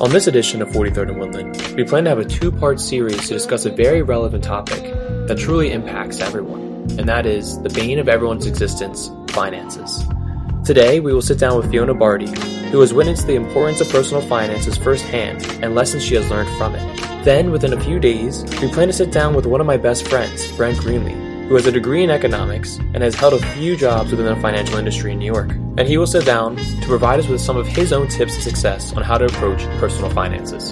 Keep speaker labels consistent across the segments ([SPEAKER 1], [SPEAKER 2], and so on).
[SPEAKER 1] On this edition of 43rd and Woodland, we plan to have a two part series to discuss a very relevant topic that truly impacts everyone, and that is the bane of everyone's existence finances. Today, we will sit down with Fiona Barty, who has witnessed the importance of personal finances firsthand and lessons she has learned from it. Then, within a few days, we plan to sit down with one of my best friends, Brent Greenlee, who has a degree in economics and has held a few jobs within the financial industry in New York. And he will sit down to provide us with some of his own tips to success on how to approach personal finances.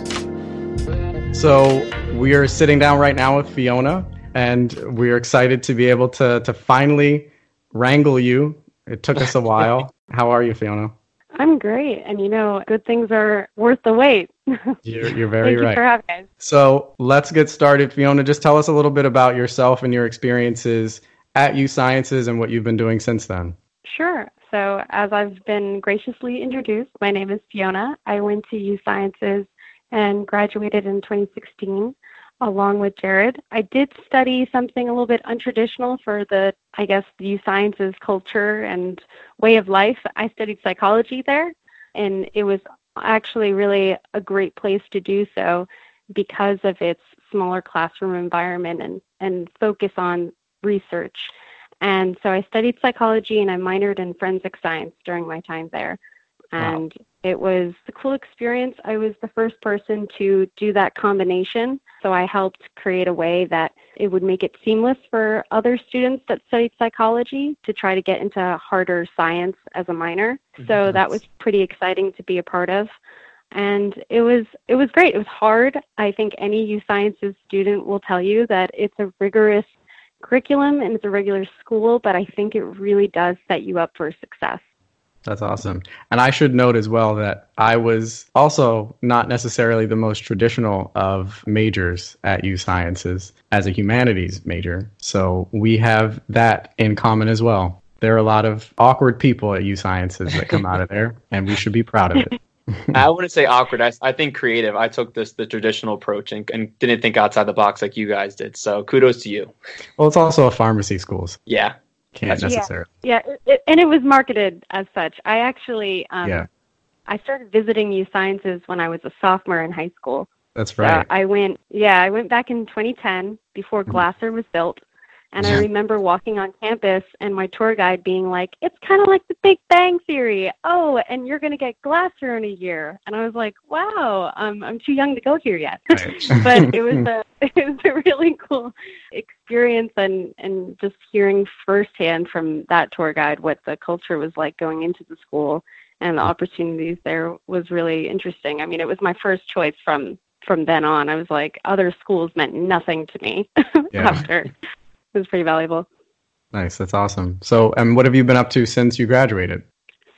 [SPEAKER 2] So, we are sitting down right now with Fiona, and we're excited to be able to, to finally wrangle you. It took us a while. How are you, Fiona?
[SPEAKER 3] I'm great. And you know, good things are worth the wait.
[SPEAKER 2] You're, you're very
[SPEAKER 3] Thank
[SPEAKER 2] right.
[SPEAKER 3] you for having us.
[SPEAKER 2] So let's get started. Fiona, just tell us a little bit about yourself and your experiences at U Sciences and what you've been doing since then.
[SPEAKER 3] Sure. So, as I've been graciously introduced, my name is Fiona. I went to U Sciences and graduated in 2016 along with Jared. I did study something a little bit untraditional for the, I guess, the U Sciences culture and way of life. I studied psychology there, and it was actually really a great place to do so because of its smaller classroom environment and, and focus on research. And so I studied psychology and I minored in forensic science during my time there. And wow. it was a cool experience. I was the first person to do that combination. So I helped create a way that it would make it seamless for other students that studied psychology to try to get into harder science as a minor. So mm-hmm. that was pretty exciting to be a part of. And it was it was great. It was hard. I think any U Sciences student will tell you that it's a rigorous curriculum and it's a regular school, but I think it really does set you up for success.
[SPEAKER 2] That's awesome. And I should note as well that I was also not necessarily the most traditional of majors at U Sciences as a humanities major. So we have that in common as well. There are a lot of awkward people at U Sciences that come out of there, and we should be proud of it.
[SPEAKER 1] I wouldn't say awkward. I, I, think creative. I took this the traditional approach and, and didn't think outside the box like you guys did. So kudos to you.
[SPEAKER 2] Well, it's also a pharmacy schools.
[SPEAKER 1] Yeah,
[SPEAKER 2] can't necessarily.
[SPEAKER 3] Yeah, yeah. It, it, and it was marketed as such. I actually, um, yeah. I started visiting U Sciences when I was a sophomore in high school.
[SPEAKER 2] That's right.
[SPEAKER 3] So I went, yeah, I went back in 2010 before mm-hmm. Glasser was built, and I remember walking on campus and my tour guide being like, "It's kind of like the Big Bang Theory. Oh, and you're going to get Glasser in a year." And I was like, "Wow, um, I'm too young to go here yet." Right. but it was a it was a really cool experience and and just hearing firsthand from that tour guide what the culture was like going into the school and the opportunities there was really interesting. I mean, it was my first choice from from then on. I was like, other schools meant nothing to me yeah. after it was pretty valuable.
[SPEAKER 2] Nice, that's awesome. So, and what have you been up to since you graduated?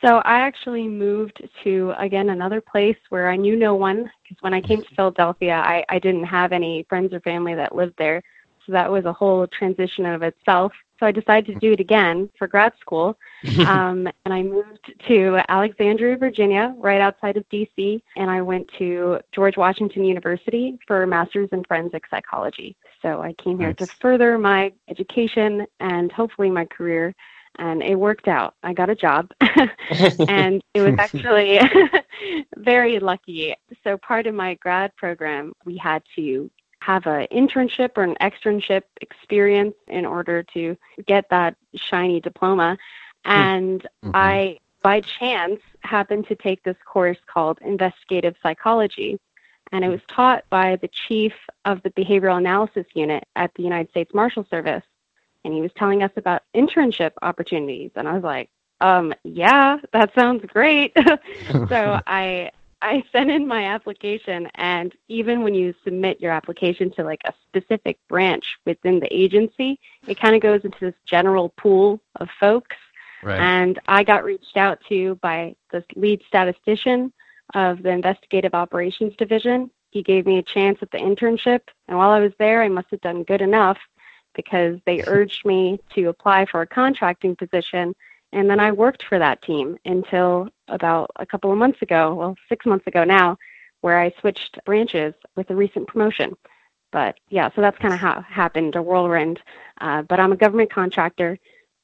[SPEAKER 3] So, I actually moved to again another place where I knew no one because when I came to Philadelphia, I, I didn't have any friends or family that lived there. So that was a whole transition of itself. So I decided to do it again for grad school. Um, and I moved to Alexandria, Virginia, right outside of DC. And I went to George Washington University for a master's in forensic psychology. So I came here nice. to further my education and hopefully my career. And it worked out. I got a job. and it was actually very lucky. So, part of my grad program, we had to have an internship or an externship experience in order to get that shiny diploma. Hmm. And mm-hmm. I, by chance, happened to take this course called investigative psychology. And it was taught by the chief of the behavioral analysis unit at the United States Marshal Service. And he was telling us about internship opportunities. And I was like, um, yeah, that sounds great. so I I sent in my application, and even when you submit your application to like a specific branch within the agency, it kind of goes into this general pool of folks. Right. And I got reached out to by the lead statistician of the investigative operations division. He gave me a chance at the internship, and while I was there, I must have done good enough because they urged me to apply for a contracting position and then I worked for that team until about a couple of months ago, well, six months ago now, where I switched branches with a recent promotion. But yeah, so that's kind of how it happened, a whirlwind. Uh, but I'm a government contractor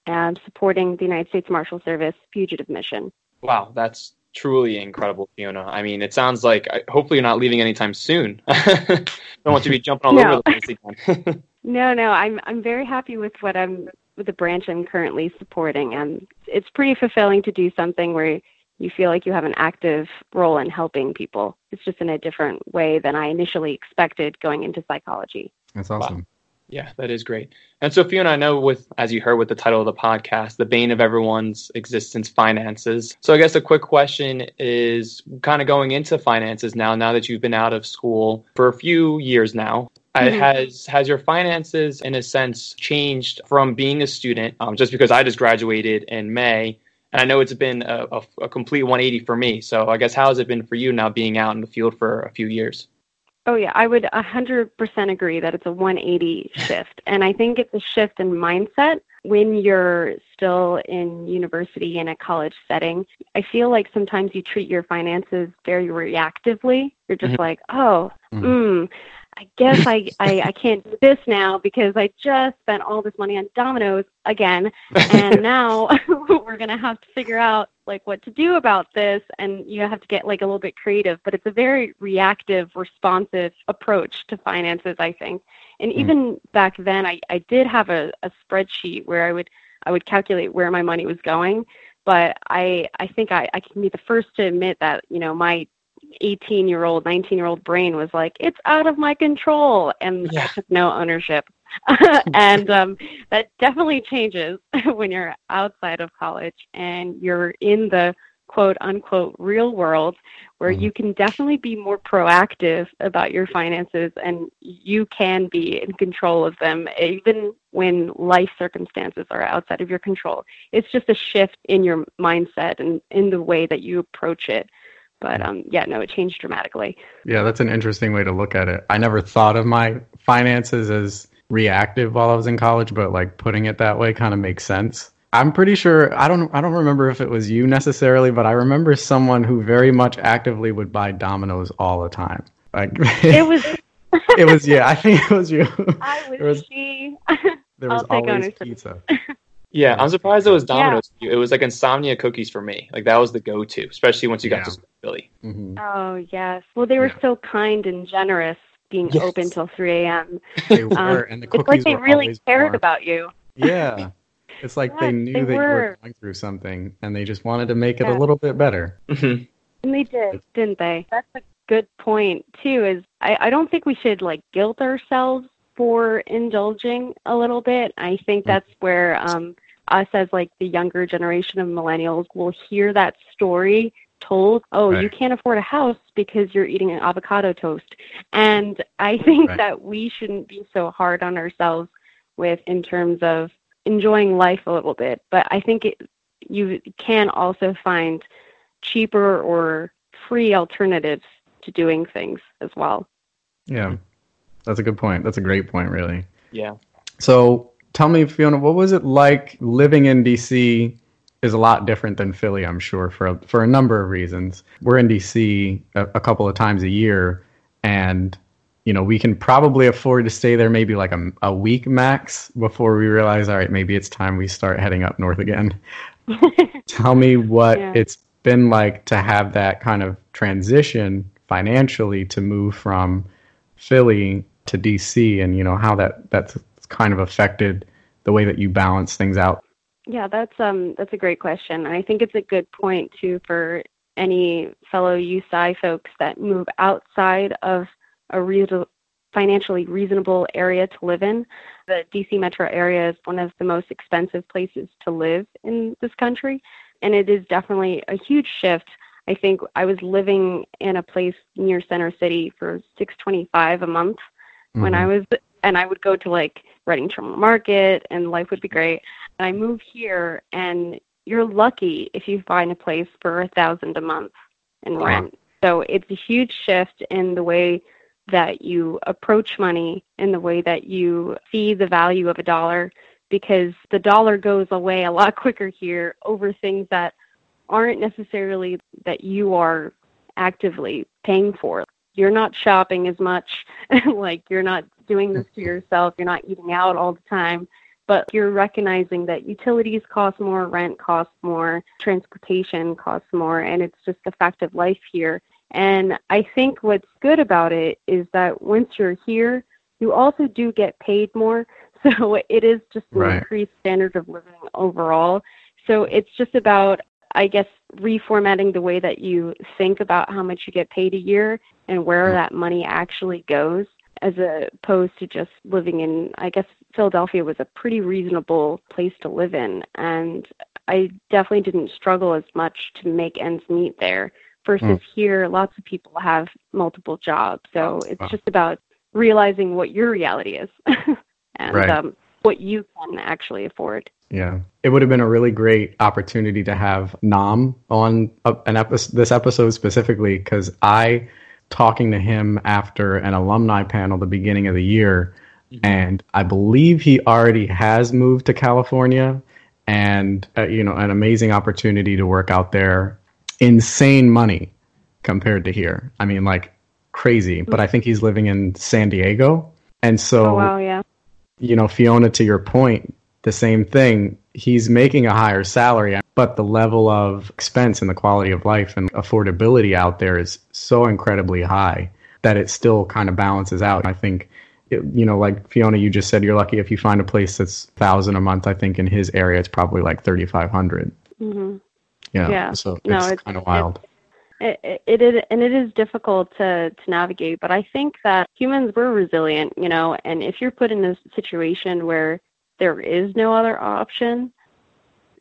[SPEAKER 3] and supporting the United States Marshal Service fugitive mission.
[SPEAKER 1] Wow, that's truly incredible, Fiona. I mean, it sounds like hopefully you're not leaving anytime soon. Don't want you to be jumping all no. over the place again.
[SPEAKER 3] no, no, I'm I'm very happy with what I'm the branch I'm currently supporting, and it's pretty fulfilling to do something where you feel like you have an active role in helping people. It's just in a different way than I initially expected going into psychology.
[SPEAKER 2] That's awesome. Wow.
[SPEAKER 1] Yeah, that is great. And so, Fiona, I know with, as you heard with the title of the podcast, the bane of everyone's existence, finances. So, I guess a quick question is kind of going into finances now, now that you've been out of school for a few years now. Uh, mm-hmm. Has has your finances, in a sense, changed from being a student? Um, just because I just graduated in May, and I know it's been a, a, a complete 180 for me. So, I guess how has it been for you now, being out in the field for a few years?
[SPEAKER 3] Oh yeah, I would 100% agree that it's a 180 shift. And I think it's a shift in mindset when you're still in university in a college setting. I feel like sometimes you treat your finances very reactively. You're just mm-hmm. like, "Oh, mm, mm I guess I, I, I can't do this now because I just spent all this money on Domino's again, and now we're gonna have to figure out like what to do about this, and you have to get like a little bit creative. But it's a very reactive, responsive approach to finances, I think. And mm. even back then, I, I did have a, a spreadsheet where I would I would calculate where my money was going. But I I think I, I can be the first to admit that you know my 18 year old, 19 year old brain was like, it's out of my control. And yeah. I took no ownership. and um, that definitely changes when you're outside of college and you're in the quote unquote real world where mm-hmm. you can definitely be more proactive about your finances and you can be in control of them even when life circumstances are outside of your control. It's just a shift in your mindset and in the way that you approach it. But um, yeah, no, it changed dramatically.
[SPEAKER 2] Yeah, that's an interesting way to look at it. I never thought of my finances as reactive while I was in college, but like putting it that way kind of makes sense. I'm pretty sure I don't I don't remember if it was you necessarily, but I remember someone who very much actively would buy Domino's all the time. Like
[SPEAKER 3] it was
[SPEAKER 2] it was yeah, I think it was you.
[SPEAKER 3] I was, was she.
[SPEAKER 2] There was always pizza.
[SPEAKER 1] Yeah, I'm surprised it was Domino's. Yeah. It was like insomnia cookies for me. Like that was the go-to, especially once you got to Philly.
[SPEAKER 3] Mm-hmm. Oh yes. Well, they were yeah. so kind and generous, being yes. open till 3 a.m.
[SPEAKER 2] They were, um, and the cookies
[SPEAKER 3] It's like they really cared warm. about you.
[SPEAKER 2] Yeah. It's like yes, they knew they that were. you were going through something, and they just wanted to make it a little bit better.
[SPEAKER 1] Mm-hmm.
[SPEAKER 3] And they did, didn't they? That's a good point too. Is I, I don't think we should like guilt ourselves for indulging a little bit. I think mm. that's where um, us as like the younger generation of millennials will hear that story told, oh, right. you can't afford a house because you're eating an avocado toast. And I think right. that we shouldn't be so hard on ourselves with in terms of enjoying life a little bit. But I think it, you can also find cheaper or free alternatives to doing things as well.
[SPEAKER 2] Yeah. That's a good point. That's a great point, really.
[SPEAKER 1] Yeah.
[SPEAKER 2] So tell me, Fiona, what was it like living in DC? Is a lot different than Philly, I'm sure, for a, for a number of reasons. We're in DC a, a couple of times a year, and you know we can probably afford to stay there maybe like a, a week max before we realize, all right, maybe it's time we start heading up north again. tell me what yeah. it's been like to have that kind of transition financially to move from Philly to DC, and you know how that that's kind of affected the way that you balance things out?
[SPEAKER 3] Yeah, that's um that's a great question, and I think it's a good point too for any fellow USci folks that move outside of a reasonable, financially reasonable area to live in. The DC metro area is one of the most expensive places to live in this country, and it is definitely a huge shift. I think I was living in a place near Center City for 625 a month mm-hmm. when I was and I would go to like Reading Terminal Market, and life would be great. And I move here, and you're lucky if you find a place for a thousand a month in rent. So it's a huge shift in the way that you approach money, in the way that you see the value of a dollar, because the dollar goes away a lot quicker here over things that aren't necessarily that you are actively paying for. You're not shopping as much, like you're not doing this to yourself. You're not eating out all the time. but you're recognizing that utilities cost more, rent costs more, transportation costs more, and it's just the fact of life here. And I think what's good about it is that once you're here, you also do get paid more. So it is just an
[SPEAKER 2] Right.
[SPEAKER 3] increased standard of living overall. So it's just about, I guess, reformatting the way that you think about how much you get paid a year and where
[SPEAKER 2] Mm.
[SPEAKER 3] that money actually goes, as opposed to just living in, I guess, Philadelphia was a pretty reasonable place to live in. And I definitely didn't struggle as much to make ends meet there. Versus here, lots of people have multiple jobs. So it's
[SPEAKER 2] Wow.
[SPEAKER 3] just about realizing what your reality is and
[SPEAKER 2] Right.
[SPEAKER 3] um, what you can actually afford.
[SPEAKER 2] Yeah, it would have been a really great opportunity to have Nam on an episode, this episode specifically, because I talking to him after an alumni panel the beginning of the year, and I believe he already has moved to California, and uh, you know, an amazing opportunity to work out there, insane money compared to here. I mean, like crazy. But I think he's living in San Diego, and so
[SPEAKER 3] oh wow, yeah.
[SPEAKER 2] You know, Fiona, to your point, the same thing. He's making a higher salary, but the level of expense and the quality of life and affordability out there is so incredibly high that it still kind of balances out. I think, it, you know, like Fiona, you just said, you're lucky if you find a place that's thousand a month. I think in his area, it's probably like thirty five hundred.
[SPEAKER 3] hmm
[SPEAKER 2] Yeah,
[SPEAKER 3] Yeah.
[SPEAKER 2] so
[SPEAKER 3] No,
[SPEAKER 2] it's,
[SPEAKER 3] it's-
[SPEAKER 2] kind of
[SPEAKER 3] it's-
[SPEAKER 2] wild.
[SPEAKER 3] It, it, it is, and it is difficult to, to navigate, but I think that humans were resilient, you know, and if you're put in a situation where there is no other option,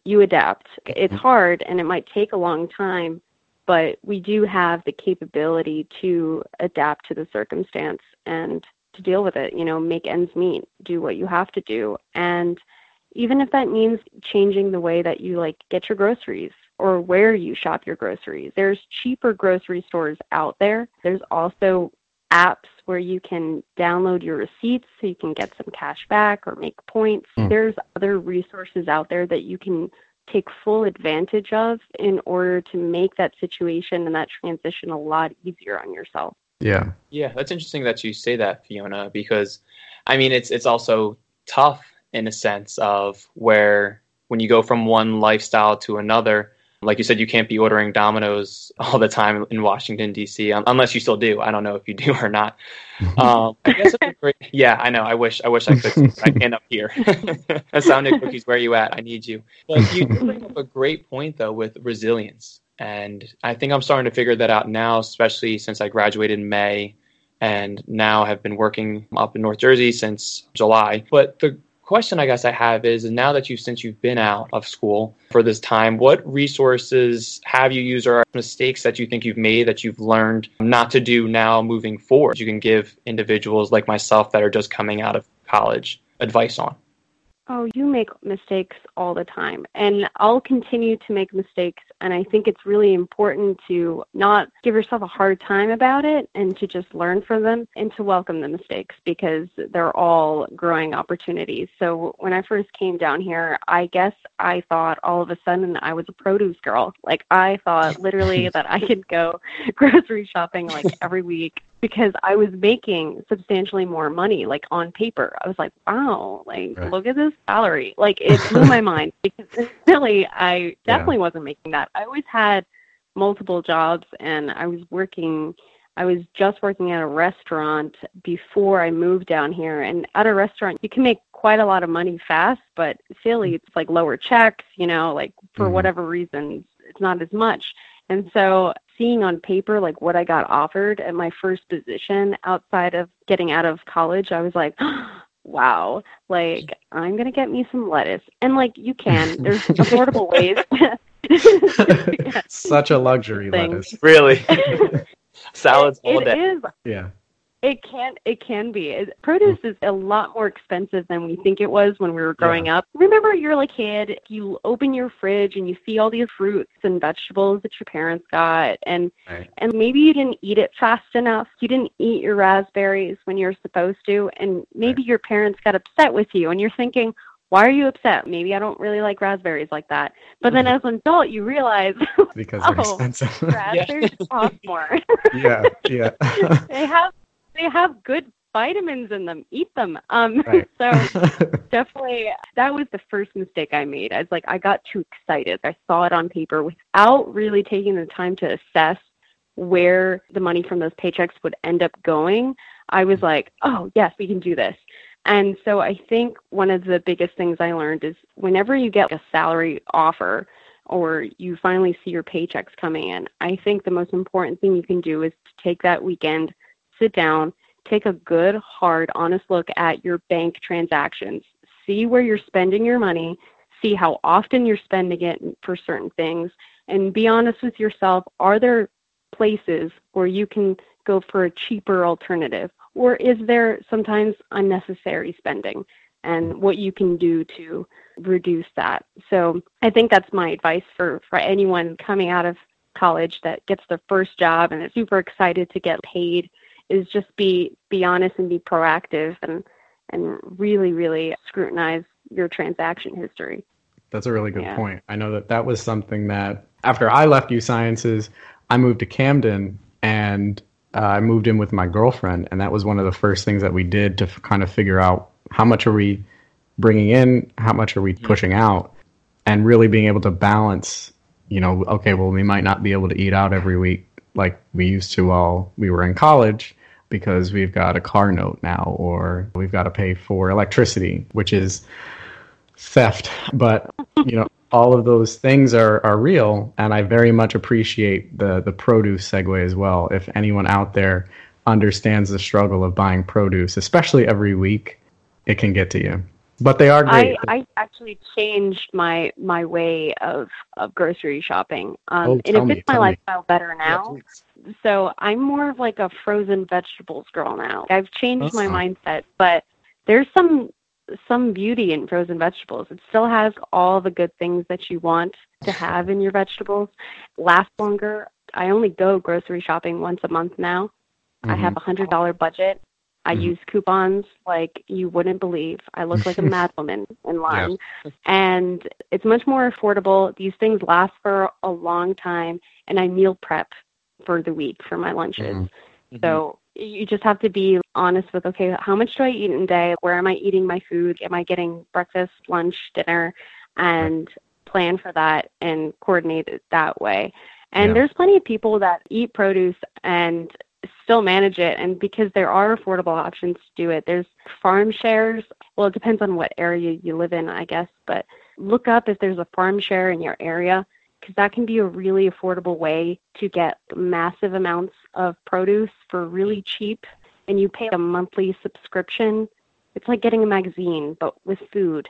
[SPEAKER 3] you adapt. It's mm-hmm. hard and it might take a long time, but we do have the capability to adapt to the circumstance and to deal with it, you know, make ends meet, do what you have to do. And even if that means changing the way that you like get your groceries or where you shop your groceries. There's cheaper grocery stores out there. There's also apps where you can download your receipts so you can get some cash back or make points.
[SPEAKER 2] Hmm.
[SPEAKER 3] There's other resources out there that you can take full advantage of in order to make that situation and that transition a lot easier on yourself.
[SPEAKER 2] Yeah,
[SPEAKER 1] Yeah, that's interesting that you say that, Fiona, because I mean it's it's also tough in a sense of where when you go from one lifestyle to another, like you said, you can't be ordering Domino's all the time in Washington D.C. un- unless you still do. I don't know if you do or not. Um, I guess great. Yeah, I know. I wish. I wish I could. I can't up here. Sounded cookies. Where you at? I need you. But you bring up a great point though with resilience, and I think I'm starting to figure that out now, especially since I graduated in May, and now have been working up in North Jersey since July. But the question I guess I have is now that you've since you've been out of school for this time, what resources have you used or mistakes that you think you've made that you've learned not to do now moving forward? You can give individuals like myself that are just coming out of college advice on.
[SPEAKER 3] Oh, you make mistakes all the time. And I'll continue to make mistakes. And I think it's really important to not give yourself a hard time about it and to just learn from them and to welcome the mistakes because they're all growing opportunities. So when I first came down here, I guess I thought all of a sudden I was a produce girl. Like I thought literally that I could go grocery shopping like every week because I was making substantially more money, like on paper. I was like, wow, like
[SPEAKER 2] Right.
[SPEAKER 3] look at this salary. Like it blew my mind because really I definitely wasn't making that. I always had multiple jobs and I was working I was just working at a restaurant before I moved down here and at a restaurant you can make quite a lot of money fast, but Philly it's like lower checks, you know, like for
[SPEAKER 2] Mhm.
[SPEAKER 3] whatever reason, it's not as much. And so seeing on paper like what I got offered at my first position outside of getting out of college, I was like, wow, like I'm going to get me some lettuce. And like you can, there's affordable ways.
[SPEAKER 2] Such a luxury
[SPEAKER 3] Thing.
[SPEAKER 2] lettuce.
[SPEAKER 1] Really? Salads all day.
[SPEAKER 3] is.
[SPEAKER 2] Yeah,
[SPEAKER 3] It can it can be. It, produce is a lot more expensive than we think it was when we were growing up. Remember, you're a kid. You open your fridge and you see all these fruits and vegetables that your parents got, and
[SPEAKER 2] Right.
[SPEAKER 3] and maybe you didn't eat it fast enough. You didn't eat your raspberries when you're supposed to, and maybe your parents got upset with you, and you're thinking. Why are you upset? Maybe I don't really like raspberries like that. But then mm-hmm. as an adult, you realize
[SPEAKER 2] because they're
[SPEAKER 3] Oh.
[SPEAKER 2] expensive.
[SPEAKER 3] raspberries cost more.
[SPEAKER 2] yeah, yeah.
[SPEAKER 3] they have they have good vitamins in them. Eat them. Um,
[SPEAKER 2] Right.
[SPEAKER 3] so definitely that was the first mistake I made. I was like, I got too excited. I saw it on paper without really taking the time to assess where the money from those paychecks would end up going. I was like, oh, yes, we can do this. And so I think one of the biggest things I learned is whenever you get a salary offer or you finally see your paychecks coming in, I think the most important thing you can do is to take that weekend, sit down, take a good, hard, honest look at your bank transactions. See where you're spending your money, see how often you're spending it for certain things, and be honest with yourself. Are there places where you can go for a cheaper alternative? Or is there sometimes unnecessary spending and what you can do to reduce that? So I think that's my advice for, for anyone coming out of college that gets their first job and is super excited to get paid is just be be honest and be proactive and and really really scrutinize your transaction history.
[SPEAKER 2] That's a really good
[SPEAKER 3] Yeah.
[SPEAKER 2] point. I know that that was something that after I left U Sciences, I moved to Camden and uh, I moved in with my girlfriend, and that was one of the first things that we did to f- kind of figure out how much are we bringing in, how much are we pushing out, and really being able to balance. You know, okay, well, we might not be able to eat out every week like we used to while we were in college because we've got a car note now, or we've got to pay for electricity, which is theft. But you know, all of those things are, are real, and I very much appreciate the the produce segue as well. If anyone out there understands the struggle of buying produce, especially every week, it can get to you. But they are great.
[SPEAKER 3] I, I actually changed my my way of, of grocery shopping. Um,
[SPEAKER 2] Oh,
[SPEAKER 3] and
[SPEAKER 2] tell
[SPEAKER 3] it
[SPEAKER 2] me,
[SPEAKER 3] fits my
[SPEAKER 2] tell me.
[SPEAKER 3] lifestyle better now. so I'm more of like a frozen vegetables girl now. I've changed my mindset, but there's some some beauty in frozen vegetables. It still has all the good things that you want to have in your vegetables. Last longer. I only go grocery shopping once a month now. I
[SPEAKER 2] Mhm.
[SPEAKER 3] have a hundred dollar budget. I
[SPEAKER 2] Mhm.
[SPEAKER 3] use coupons like you wouldn't believe. I look like a madwoman in line. And it's much more affordable. These things last for a long time and I meal prep for the week for my lunches.
[SPEAKER 2] Mhm.
[SPEAKER 3] So you just have to be honest with okay, how much do I eat in a day? Where am I eating my food? Am I getting breakfast, lunch, dinner? And plan for that and coordinate it that way. And
[SPEAKER 2] Yeah.
[SPEAKER 3] there's plenty of people that eat produce and still manage it and because there are affordable options to do it there's farm shares well it depends on what area you live in i guess but look up if there's a farm share in your area because that can be a really affordable way to get massive amounts of produce for really cheap and you pay a monthly subscription it's like getting a magazine but with food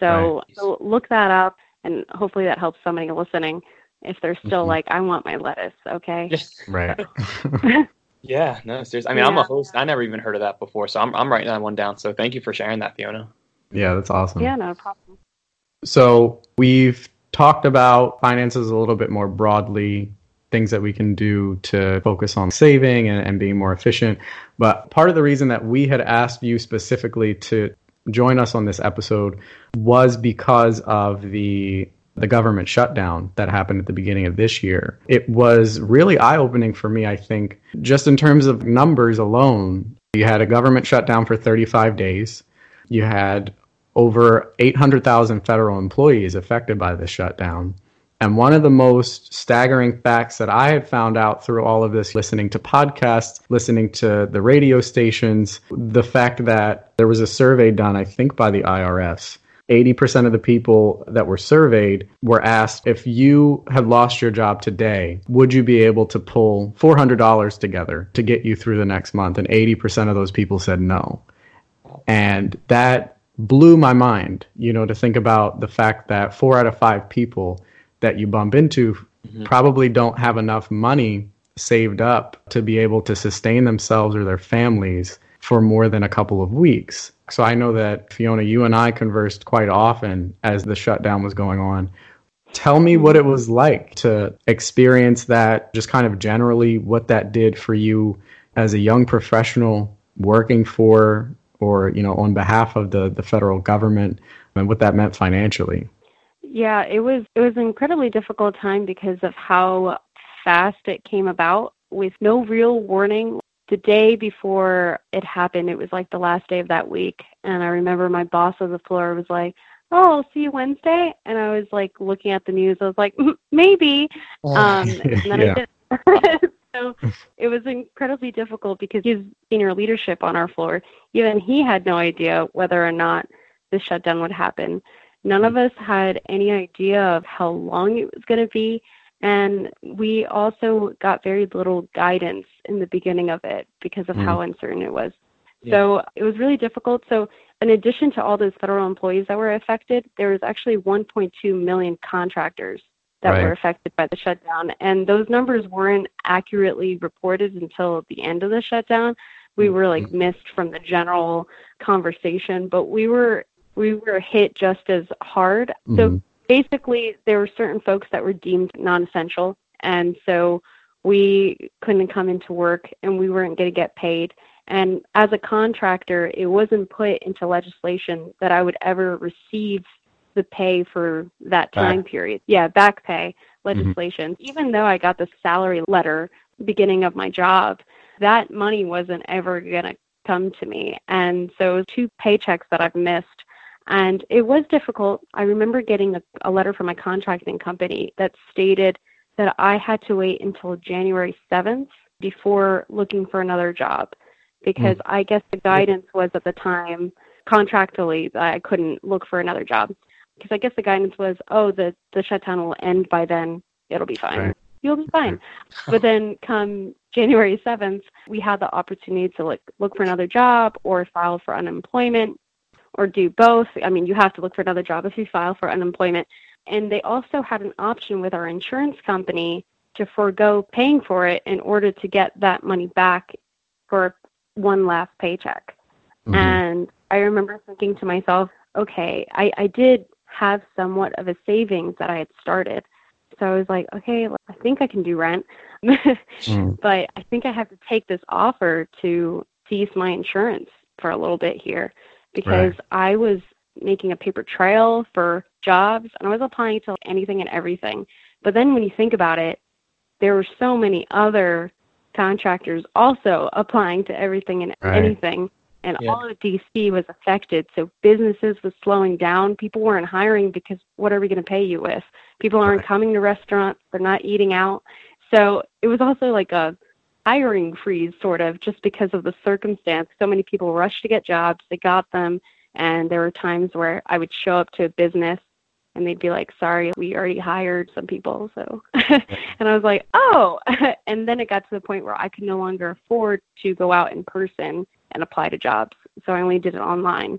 [SPEAKER 3] so,
[SPEAKER 1] Right.
[SPEAKER 3] so look that up and hopefully that helps somebody listening if they're still
[SPEAKER 2] Mhm.
[SPEAKER 3] like i want my lettuce okay
[SPEAKER 2] Right.
[SPEAKER 1] Yeah, no, seriously. I mean, I'm a host. I never even heard of that before, so I'm I'm writing that one down. So thank you for sharing that, Fiona.
[SPEAKER 2] yeah, that's awesome.
[SPEAKER 3] yeah no problem
[SPEAKER 2] So we've talked about finances a little bit more broadly, things that we can do to focus on saving and, and being more efficient. But part of the reason that we had asked you specifically to join us on this episode was because of the the government shutdown that happened at the beginning of this year. It was really eye opening for me, I think, just in terms of numbers alone. You had a government shutdown for 35 days. You had over 800,000 federal employees affected by this shutdown. And one of the most staggering facts that I had found out through all of this, listening to podcasts, listening to the radio stations, the fact that there was a survey done, I think, by the IRS. 80% of the people that were surveyed were asked if you had lost your job today, would you be able to pull $400 together to get you through the next month? And 80% of those people said no. And that blew my mind, you know, to think about the fact that four out of five people that you bump into mm-hmm. probably don't have enough money saved up to be able to sustain themselves or their families for more than a couple of weeks. So I know that Fiona, you and I conversed quite often as the shutdown was going on. Tell me what it was like to experience that, just kind of generally what that did for you as a young professional working for or, you know, on behalf of the, the federal government and what that meant financially.
[SPEAKER 3] Yeah, it was it was an incredibly difficult time because of how fast it came about with no real warning. The day before it happened, it was like the last day of that week. And I remember my boss on the floor was like, Oh, I'll see you Wednesday. And I was like looking at the news. I was like, Maybe. Um, and then I did. so it was incredibly difficult because he's senior leadership on our floor. Even he had no idea whether or not the shutdown would happen. None of us had any idea of how long it was going to be. And we also got very little guidance in the beginning of it because of mm. how uncertain it was. Yeah. So it was really difficult. So, in addition to all those federal employees that were affected, there was actually 1.2 million contractors that right. were affected by the shutdown. And those numbers weren't accurately reported until the end of the shutdown. We mm-hmm. were like missed from the general conversation, but we were we were hit just as hard. Mm-hmm. So basically there were certain folks that were deemed non-essential and so we couldn't come into work and we weren't going to get paid. And as a contractor, it wasn't put into legislation that I would ever receive the pay for that time back. period. Yeah, back pay legislation. Mm-hmm. Even though I got the salary letter beginning of my job, that money wasn't ever going to come to me. And so two paychecks that I've missed and it was difficult. I remember getting a, a letter from my contracting company that stated that I had to wait until January 7th before looking for another job because mm. I guess the guidance was at the time contractually that I couldn't look for another job because I guess the guidance was, oh, the the shutdown will end by then. It'll be fine. Right. You'll be fine. but then come January 7th, we had the opportunity to like look for another job or file for unemployment or do both. I mean, you have to look for another job if you file for unemployment. And they also had an option with our insurance company to forego paying for it in order to get that money back for one last paycheck. Mm-hmm. And I remember thinking to myself, okay, I, I did have somewhat of a savings that I had started. So I was like, okay, I think I can do rent, mm. but I think I have to take this offer to cease my insurance for a little bit here because right. I was making a paper trail for jobs and I was applying to anything and everything. But then when you think about it, there were so many other contractors also applying to everything and right. anything and yeah. all of DC was affected. So businesses was slowing down. People weren't hiring because what are we going to pay you with? People aren't right. coming to restaurants. They're not eating out. So it was also like a hiring freeze sort of just because of the circumstance. So many people rushed to get jobs. They got them. And there were times where I would show up to a business and they'd be like, sorry, we already hired some people. So, and I was like, oh. and then it got to the point where I could no longer afford to go out in person and apply to jobs. So I only did it online.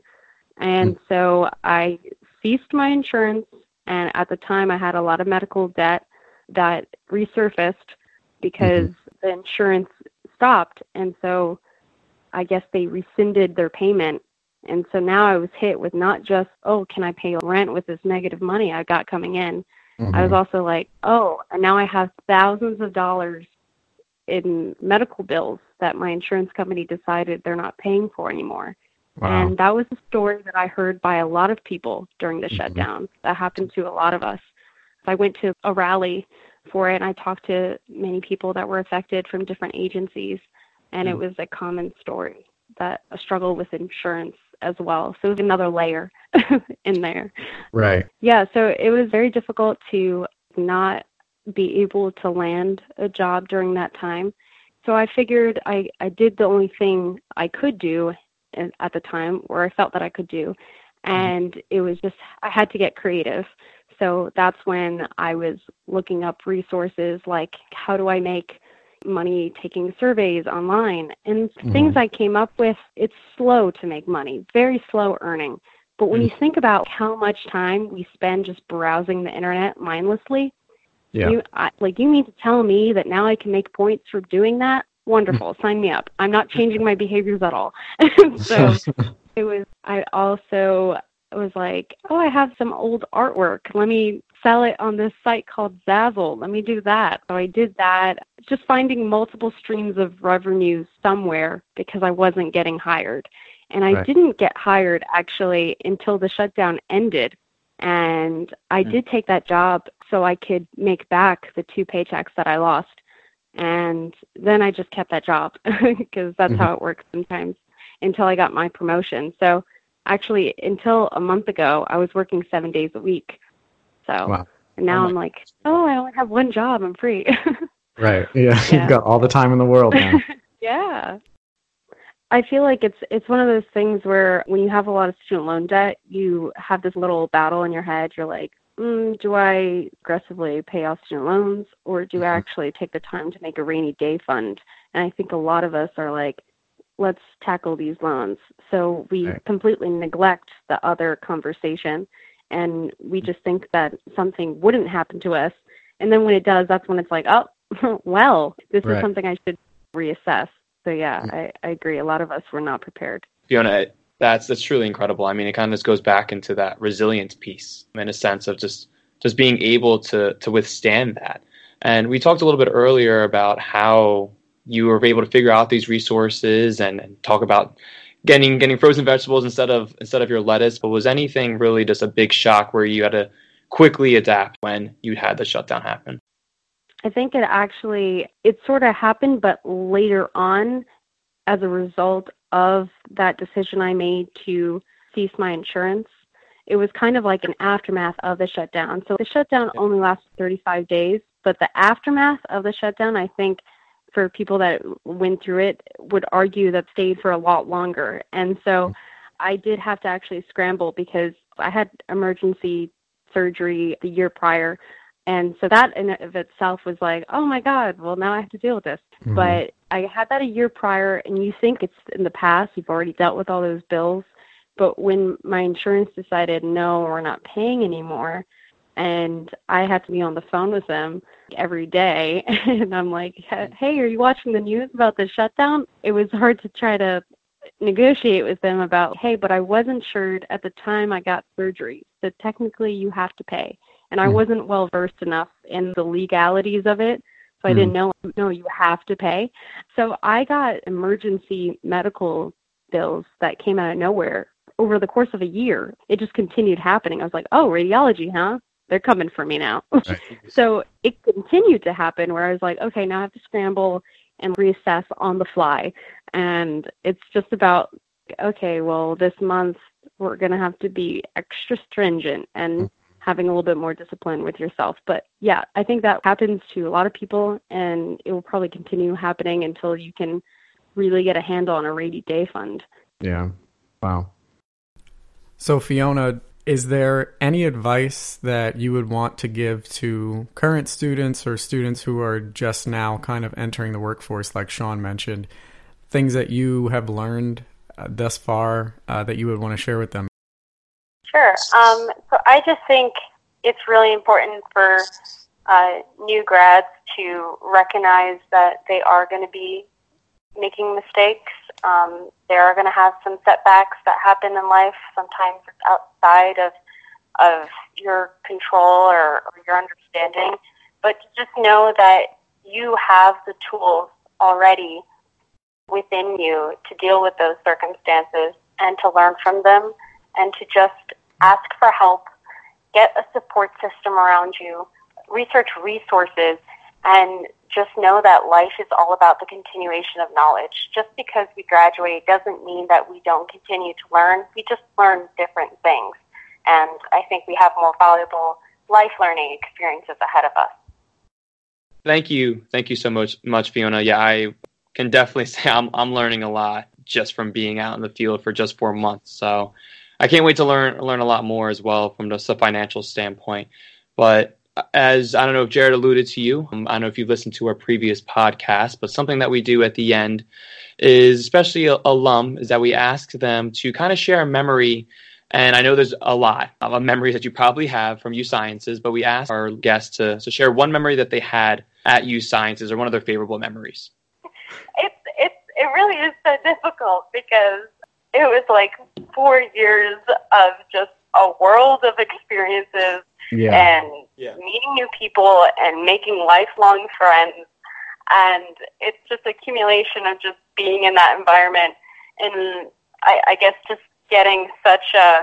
[SPEAKER 3] And mm. so I ceased my insurance. And at the time, I had a lot of medical debt that resurfaced because mm-hmm. The insurance stopped. And so I guess they rescinded their payment. And so now I was hit with not just, oh, can I pay rent with this negative money I got coming in? Mm-hmm. I was also like, oh, and now I have thousands of dollars in medical bills that my insurance company decided they're not paying for anymore. Wow. And that was a story that I heard by a lot of people during the mm-hmm. shutdown. That happened to a lot of us. I went to a rally for it and I talked to many people that were affected from different agencies and mm-hmm. it was a common story that a struggle with insurance as well. So it was another layer in there.
[SPEAKER 2] Right.
[SPEAKER 3] Yeah, so it was very difficult to not be able to land a job during that time. So I figured I, I did the only thing I could do at the time, or I felt that I could do. Mm-hmm. And it was just, I had to get creative. So that's when I was looking up resources like how do I make money taking surveys online and mm-hmm. things I came up with. It's slow to make money, very slow earning. But when mm-hmm. you think about how much time we spend just browsing the internet mindlessly, yeah. You, I, like you mean to tell me that now I can make points for doing that? Wonderful. Sign me up. I'm not changing my behaviors at all. so it was I also was like, "Oh, I have some old artwork. Let me sell it on this site called Zazzle. Let me do that." So I did that, just finding multiple streams of revenue somewhere because I wasn't getting hired. And I right. didn't get hired actually until the shutdown ended. And I mm. did take that job so I could make back the two paychecks that I lost And then I just kept that job because that's mm-hmm. how it works sometimes until I got my promotion. So actually, until a month ago, I was working seven days a week. So wow. and now oh I'm like, oh, I only have one job. I'm free.
[SPEAKER 2] right. Yeah. yeah. You've got all the time in the world now.
[SPEAKER 3] yeah. I feel like it's it's one of those things where when you have a lot of student loan debt, you have this little battle in your head. You're like, mm, do I aggressively pay off student loans or do I mm-hmm. actually take the time to make a rainy day fund? And I think a lot of us are like, let's tackle these loans. So we right. completely neglect the other conversation and we just think that something wouldn't happen to us. And then when it does, that's when it's like, oh, well, this right. is something I should reassess. So yeah, mm. I, I agree. A lot of us were not prepared.
[SPEAKER 1] Fiona, that's that's truly incredible. I mean, it kind of just goes back into that resilience piece in a sense of just just being able to to withstand that. And we talked a little bit earlier about how you were able to figure out these resources and, and talk about getting getting frozen vegetables instead of instead of your lettuce. But was anything really just a big shock where you had to quickly adapt when you had the shutdown happen?
[SPEAKER 3] I think it actually it sort of happened, but later on, as a result of that decision I made to cease my insurance. It was kind of like an aftermath of the shutdown. So the shutdown only lasted 35 days, but the aftermath of the shutdown, I think, for people that went through it, would argue that stayed for a lot longer. And so I did have to actually scramble because I had emergency surgery the year prior and so that in of itself was like, oh my God, well now I have to deal with this. Mm-hmm. But I had that a year prior, and you think it's in the past, you've already dealt with all those bills. But when my insurance decided, no, we're not paying anymore, and I had to be on the phone with them every day, and I'm like, hey, are you watching the news about the shutdown? It was hard to try to negotiate with them about, hey, but I wasn't sure at the time I got surgery, so technically you have to pay and I hmm. wasn't well versed enough in the legalities of it. So I mm. didn't know, no, you have to pay. So I got emergency medical bills that came out of nowhere over the course of a year. It just continued happening. I was like, oh, radiology, huh? They're coming for me now. so it continued to happen where I was like, okay, now I have to scramble and reassess on the fly. And it's just about, okay, well, this month we're going to have to be extra stringent and mm having a little bit more discipline with yourself. But yeah, I think that happens to a lot of people, and it will probably continue happening until you can really get a handle on a rainy day fund.
[SPEAKER 2] Yeah. Wow.
[SPEAKER 4] So, Fiona, is there any advice that you would want to give to current students or students who are just now kind of entering the workforce, like Sean mentioned? Things that you have learned uh, thus far uh, that you would want to share with them?
[SPEAKER 5] Sure. Um, so I just think it's really important for uh, new grads to recognize that they are going to be making mistakes. Um, are going to have some setbacks that happen in life. Sometimes it's outside of of your control or, or your understanding. But just know that you have the tools already within you to deal with those circumstances and to learn from them and to just ask for help, get a support system around you, research resources, and just know that life is all about the continuation of knowledge. Just because we graduate doesn't mean that we don't continue to learn. We just learn different things. And I think we have more valuable life learning experiences ahead of us.
[SPEAKER 1] Thank you. Thank you so much, much Fiona. Yeah, I can definitely say I'm, I'm learning a lot just from being out in the field for just four months. So I can't wait to learn learn a lot more as well from just a financial standpoint. But as I don't know if Jared alluded to you, um, I don't know if you've listened to our previous podcast, but something that we do at the end is, especially a alum, is that we ask them to kind of share a memory. And I know there's a lot of memories that you probably have from U Sciences, but we ask our guests to, to share one memory that they had at U Sciences or one of their favorable memories.
[SPEAKER 5] It's, it's, it really is so difficult because it was like four years of just a world of experiences yeah. and yeah. meeting new people and making lifelong friends. And it's just accumulation of just being in that environment and I, I guess just getting such a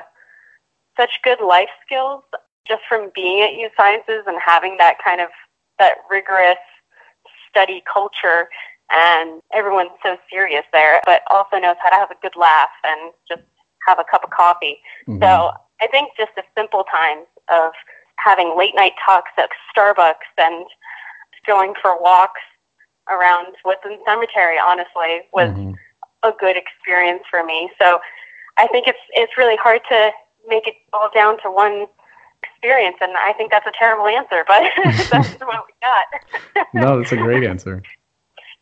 [SPEAKER 5] such good life skills just from being at U Sciences and having that kind of that rigorous
[SPEAKER 3] study culture and everyone's so serious there, but also knows how to have a good laugh and just have a cup of coffee.
[SPEAKER 2] Mhm.
[SPEAKER 3] So I think just the simple times of having late night talks at Starbucks and going for walks around Woodland Cemetery, honestly, was
[SPEAKER 2] Mhm.
[SPEAKER 3] a good experience for me. So I think it's it's really hard to make it all down to one experience, and I think that's a terrible answer, but that's what we got.
[SPEAKER 2] No, that's a great answer.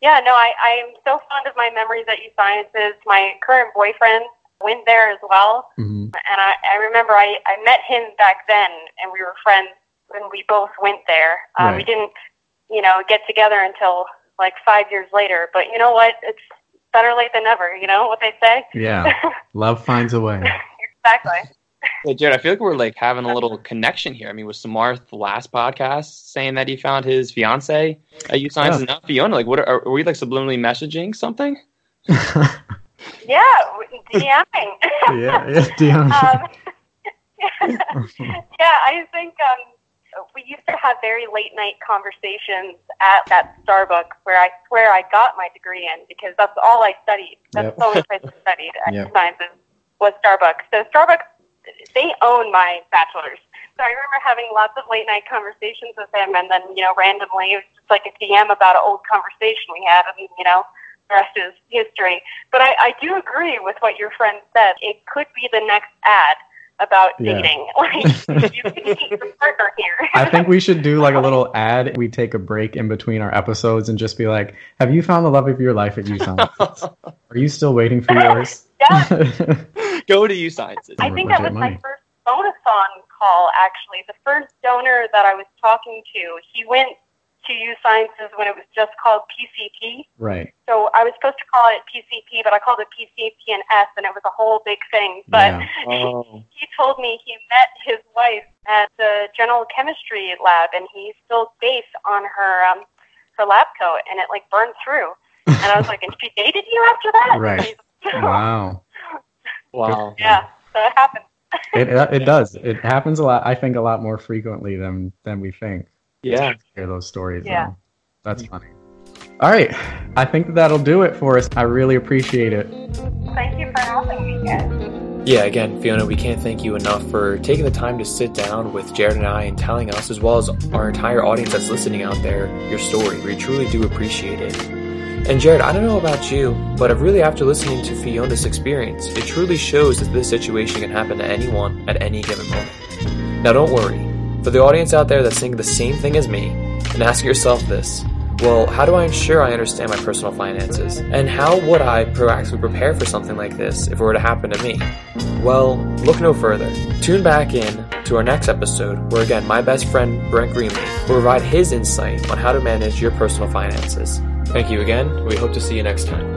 [SPEAKER 3] Yeah, no, I, I am so fond of my memories at U Sciences. My current boyfriend went there as well,
[SPEAKER 2] hmm
[SPEAKER 3] and I, I remember I, I met him back then, and we were friends when we both went there. Uh, We didn't, you know, get together until like five years later. But you know what? It's better late than never. You know what they say?
[SPEAKER 2] Yeah, love finds a way.
[SPEAKER 3] exactly.
[SPEAKER 5] Hey, Jared, I feel like we're like having a little connection here. I mean, was Samarth the last podcast saying that he found his fiance at U Science
[SPEAKER 2] Yeah.
[SPEAKER 5] and not Fiona? Like, what are, are we like subliminally messaging something?
[SPEAKER 3] Yeah, DMing.
[SPEAKER 2] yeah, yeah, Dion.
[SPEAKER 3] um, yeah, I think um, we used to have very late night conversations at that Starbucks where I swear I got my degree in because that's all I studied. That's
[SPEAKER 2] Yep.
[SPEAKER 3] the only place I studied at
[SPEAKER 2] Yep.
[SPEAKER 3] sciences was Starbucks. So Starbucks, they own my bachelor's. So I remember having lots of late night conversations with him, and then you know randomly it was just like a DM about an old conversation we had, and you know rest is history. But I, I do agree with what your friend said. It could be the next ad about
[SPEAKER 2] Yeah.
[SPEAKER 3] dating. Like you can meet your partner here.
[SPEAKER 2] I think we should do like a little ad. We take a break in between our episodes and just be like, "Have you found the love of your life at U Sciences? Are you still waiting for yours?"
[SPEAKER 3] yeah,
[SPEAKER 5] Go to U Sciences.
[SPEAKER 3] I think that was
[SPEAKER 2] Legit
[SPEAKER 3] my
[SPEAKER 2] money.
[SPEAKER 3] first phonathon call. Actually, the first donor that I was talking to, he went to U Sciences when it was just called PCP.
[SPEAKER 2] right.
[SPEAKER 3] So I was supposed to call it PCP, but I called it PCP and S, and it was a whole big thing. But
[SPEAKER 2] Yeah.
[SPEAKER 5] Oh.
[SPEAKER 3] he told me he met his wife at the general chemistry lab, and he spilled base on her um, her lab coat, and it like burned through. And I was like, "And she dated you after that?"
[SPEAKER 2] Right.
[SPEAKER 3] And he's
[SPEAKER 2] Wow.
[SPEAKER 5] Wow.
[SPEAKER 3] Yeah, so it happened.
[SPEAKER 2] It it does. It happens a lot. I think a lot more frequently than than we think.
[SPEAKER 5] Yeah.
[SPEAKER 2] Hear those stories.
[SPEAKER 3] Yeah.
[SPEAKER 2] though. That's funny. All right. I think that'll do it for us. I really appreciate it.
[SPEAKER 3] Thank you for having me, guys.
[SPEAKER 5] Yeah, again, Fiona, we can't thank you enough for taking the time to sit down with Jared and I and telling us, as well as our entire audience that's listening out there, your story. We truly do appreciate it. And Jared, I don't know about you, but I've really after listening to Fiona's experience, it truly shows that this situation can happen to anyone at any given moment. Now don't worry. For the audience out there that's thinking the same thing as me, and ask yourself this. Well, how do I ensure I understand my personal finances? And how would I proactively prepare for something like this if it were to happen to me? Well, look no further. Tune back in to our next episode where again my best friend Brent Greenlee will provide his insight on how to manage your personal finances. Thank you again. We hope to see you next time.